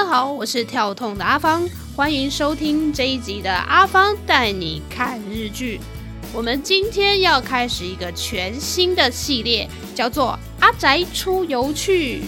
大家好，我是跳痛的阿芳，欢迎收听这一集的阿芳带你看日剧。我们今天要开始一个全新的系列，叫做《阿宅出游去》。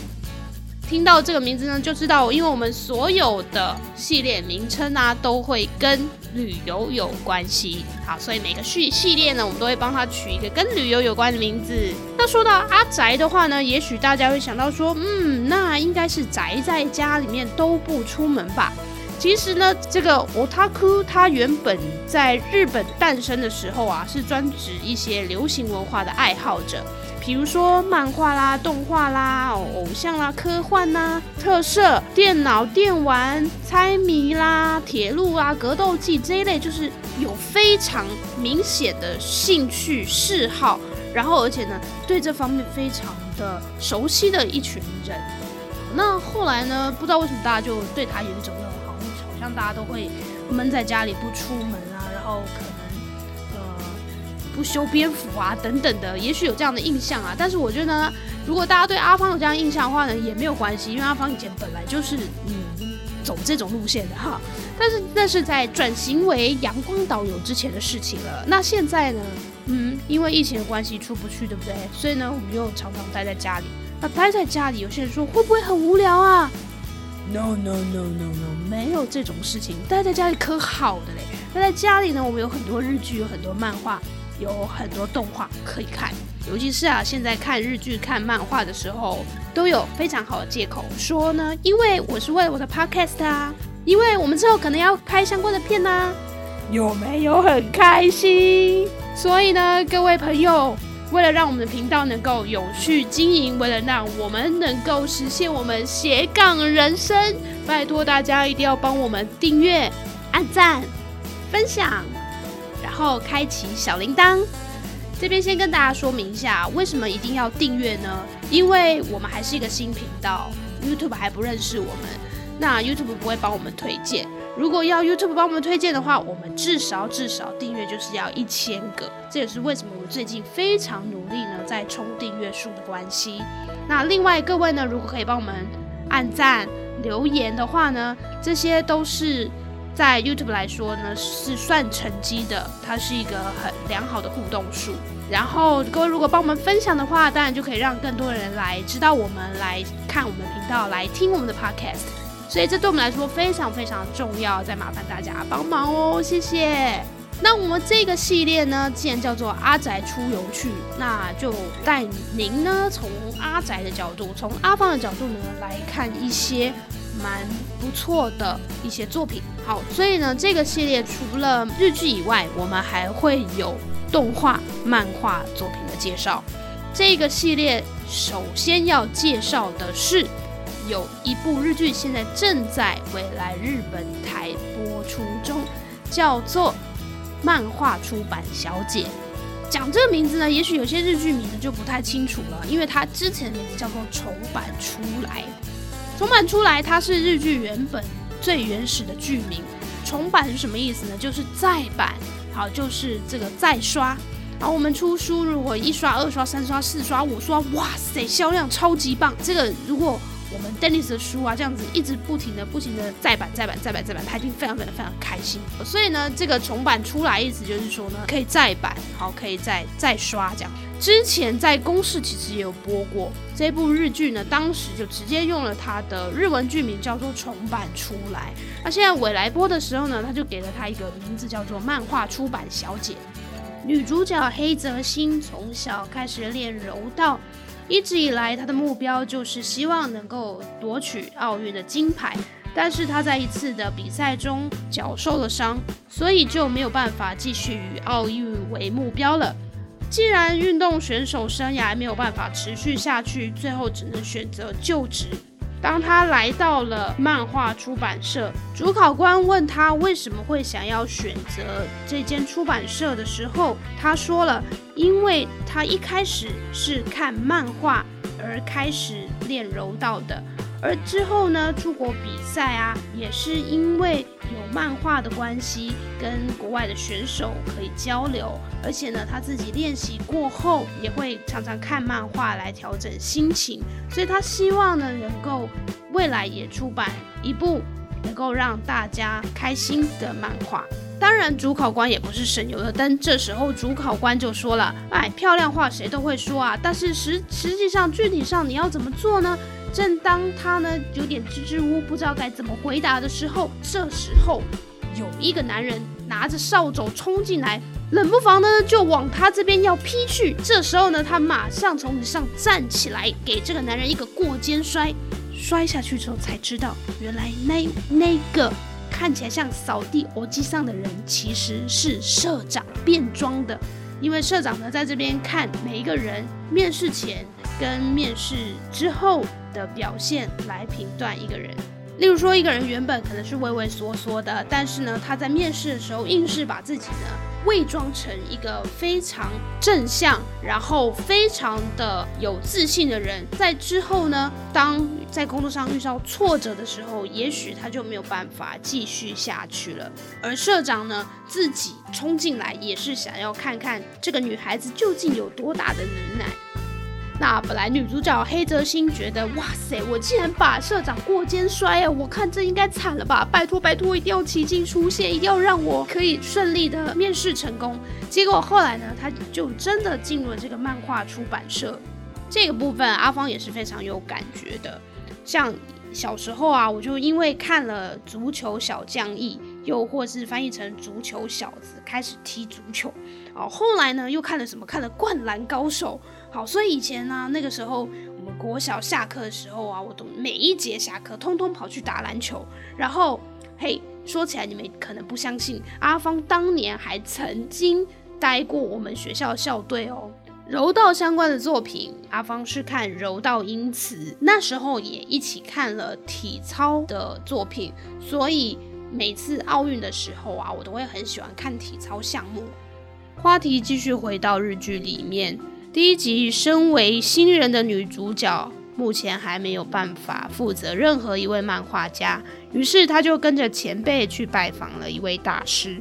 听到这个名字呢，就知道，因为我们所有的系列名称啊，都会跟旅游有关系。好，所以每个系系列呢，我们都会帮它取一个跟旅游有关的名字。那说到阿宅的话呢，也许大家会想到说，嗯，那应该是宅在家里面都不出门吧？其实呢，这个 otaku 它原本在日本诞生的时候啊，是专指一些流行文化的爱好者。比如说漫画啦、动画啦、偶像啦、科幻啦、特色、电脑电玩、猜谜啦、铁路啊、格斗技这一类，就是有非常明显的兴趣嗜好，然后而且呢，对这方面非常的熟悉的一群人。那后来呢，不知道为什么大家就对他有一种，像大家都会闷在家里不出门啊，然后可能呃。不修边幅啊，等等的，也许有这样的印象啊。但是我觉得，如果大家对阿芳有这样印象的话呢，也没有关系，因为阿芳以前本来就是嗯走这种路线的哈。但是那是在转型为阳光导游之前的事情了。那现在呢，嗯，因为疫情的关系出不去，对不对？所以呢，我们又常常待在家里。那待在家里，有些人说会不会很无聊啊？No No No No No，没有这种事情。待在家里可好的嘞。待在家里呢，我们有很多日剧，有很多漫画。有很多动画可以看，尤其是啊，现在看日剧、看漫画的时候，都有非常好的借口说呢，因为我是为了我的 podcast 啊，因为我们之后可能要拍相关的片呐，有没有很开心？所以呢，各位朋友，为了让我们的频道能够有序经营，为了让我们能够实现我们斜杠人生，拜托大家一定要帮我们订阅、按赞、分享。然后开启小铃铛，这边先跟大家说明一下，为什么一定要订阅呢？因为我们还是一个新频道，YouTube 还不认识我们，那 YouTube 不会帮我们推荐。如果要 YouTube 帮我们推荐的话，我们至少至少订阅就是要一千个，这也是为什么我最近非常努力呢，在冲订阅数的关系。那另外各位呢，如果可以帮我们按赞、留言的话呢，这些都是。在 YouTube 来说呢，是算成绩的，它是一个很良好的互动数。然后各位如果帮我们分享的话，当然就可以让更多人来知道我们，来看我们频道，来听我们的 Podcast。所以这对我们来说非常非常重要，再麻烦大家帮忙哦，谢谢。那我们这个系列呢，既然叫做阿宅出游去，那就带您呢从阿宅的角度，从阿芳的角度呢来看一些。蛮不错的一些作品，好，所以呢，这个系列除了日剧以外，我们还会有动画、漫画作品的介绍。这个系列首先要介绍的是，有一部日剧现在正在未来日本台播出中，叫做《漫画出版小姐》。讲这个名字呢，也许有些日剧迷呢就不太清楚了，因为它之前的名字叫做《重版出来》。重版出来，它是日剧原本最原始的剧名。重版是什么意思呢？就是再版，好，就是这个再刷。然后我们出书，如果一刷、二刷、三刷、四刷、五刷，哇塞，销量超级棒。这个如果我们 Dennis 的书啊，这样子一直不停的、不停的再版、再版、再版、再版，他一定非常非常非常开心。所以呢，这个重版出来，意思就是说呢，可以再版，好，可以再再刷这样。之前在公视其实也有播过这部日剧呢，当时就直接用了它的日文剧名叫做《重版出来》。那现在尾来播的时候呢，他就给了他一个名字叫做《漫画出版小姐》。女主角黑泽心从小开始练柔道，一直以来他的目标就是希望能够夺取奥运的金牌。但是他在一次的比赛中脚受了伤，所以就没有办法继续以奥运为目标了。既然运动选手生涯没有办法持续下去，最后只能选择就职。当他来到了漫画出版社，主考官问他为什么会想要选择这间出版社的时候，他说了，因为他一开始是看漫画而开始练柔道的。而之后呢，出国比赛啊，也是因为漫画的关系，跟国外的选手可以交流，而且呢，他自己练习过后也会常常看漫画来调整心情，所以他希望呢，能够未来也出版一部能够让大家开心的漫画。当然，主考官也不是省油的灯。这时候，主考官就说了：“哎，漂亮话谁都会说啊，但是实实际上具体上你要怎么做呢？”正当他呢有点支支吾吾，不知道该怎么回答的时候，这时候有一个男人拿着扫帚冲进来，冷不防呢就往他这边要劈去。这时候呢，他马上从椅上站起来，给这个男人一个过肩摔。摔下去之后才知道，原来那那个。看起来像扫地耳机上的人，其实是社长变装的。因为社长呢，在这边看每一个人面试前跟面试之后的表现来评断一个人。例如说，一个人原本可能是畏畏缩缩的，但是呢，他在面试的时候硬是把自己呢伪装成一个非常正向，然后非常的有自信的人。在之后呢，当在工作上遇到挫折的时候，也许他就没有办法继续下去了。而社长呢，自己冲进来也是想要看看这个女孩子究竟有多大的能耐。那本来女主角黑泽心觉得，哇塞，我竟然把社长过肩摔啊！我看这应该惨了吧！拜托拜托，一定要奇迹出现，一定要让我可以顺利的面试成功。结果后来呢，他就真的进入了这个漫画出版社。这个部分阿芳也是非常有感觉的。像小时候啊，我就因为看了《足球小将义》，又或是翻译成《足球小子》，开始踢足球。哦，后来呢，又看了什么？看了《灌篮高手》。好，所以以前呢，那个时候我们国小下课的时候啊，我都每一节下课通通跑去打篮球。然后，嘿，说起来你们可能不相信，阿芳当年还曾经待过我们学校校队哦。柔道相关的作品，阿芳是看《柔道英词》，那时候也一起看了体操的作品。所以每次奥运的时候啊，我都会很喜欢看体操项目。话题继续回到日剧里面。第一集，身为新人的女主角，目前还没有办法负责任何一位漫画家，于是她就跟着前辈去拜访了一位大师。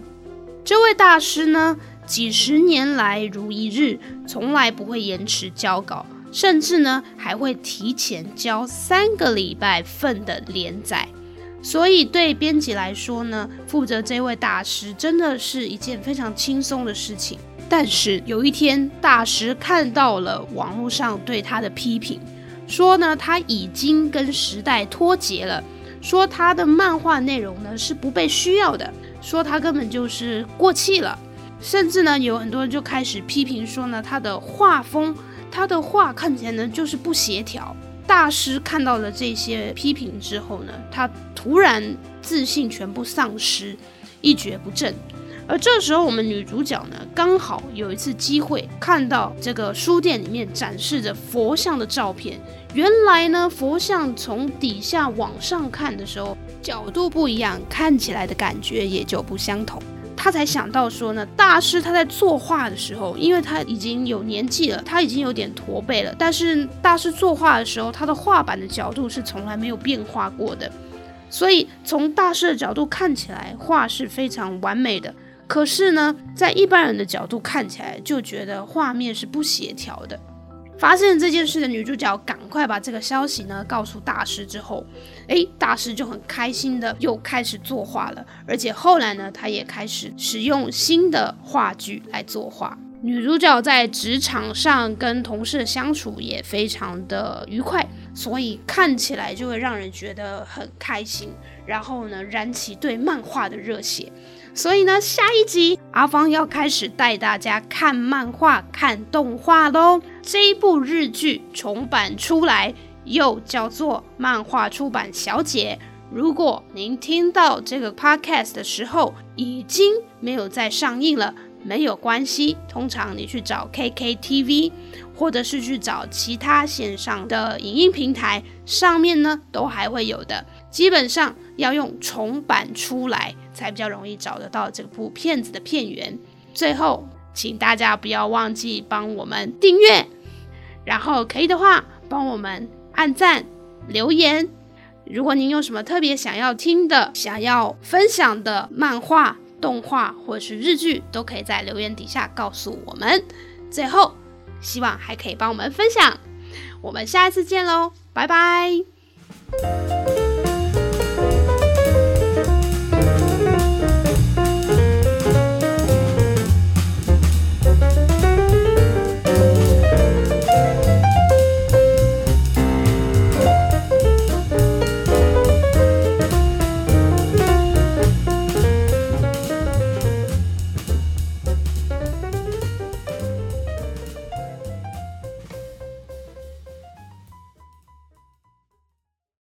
这位大师呢，几十年来如一日，从来不会延迟交稿，甚至呢还会提前交三个礼拜份的连载。所以对编辑来说呢，负责这位大师真的是一件非常轻松的事情。但是有一天，大师看到了网络上对他的批评，说呢他已经跟时代脱节了，说他的漫画内容呢是不被需要的，说他根本就是过气了，甚至呢有很多人就开始批评说呢他的画风，他的画看起来呢就是不协调。大师看到了这些批评之后呢，他突然自信全部丧失，一蹶不振。而这时候，我们女主角呢，刚好有一次机会看到这个书店里面展示着佛像的照片。原来呢，佛像从底下往上看的时候，角度不一样，看起来的感觉也就不相同。他才想到说呢，大师他在作画的时候，因为他已经有年纪了，他已经有点驼背了。但是大师作画的时候，他的画板的角度是从来没有变化过的，所以从大师的角度看起来，画是非常完美的。可是呢，在一般人的角度看起来，就觉得画面是不协调的。发现这件事的女主角赶快把这个消息呢告诉大师之后，诶，大师就很开心的又开始作画了。而且后来呢，他也开始使用新的画具来作画。女主角在职场上跟同事相处也非常的愉快，所以看起来就会让人觉得很开心，然后呢，燃起对漫画的热血。所以呢，下一集阿芳要开始带大家看漫画、看动画喽。这一部日剧重版出来，又叫做《漫画出版小姐》。如果您听到这个 podcast 的时候，已经没有在上映了，没有关系。通常你去找 KKTV，或者是去找其他线上的影音平台，上面呢都还会有的。基本上要用重版出来。才比较容易找得到这部片子的片源。最后，请大家不要忘记帮我们订阅，然后可以的话帮我们按赞、留言。如果您有什么特别想要听的、想要分享的漫画、动画或是日剧，都可以在留言底下告诉我们。最后，希望还可以帮我们分享。我们下一次见喽，拜拜。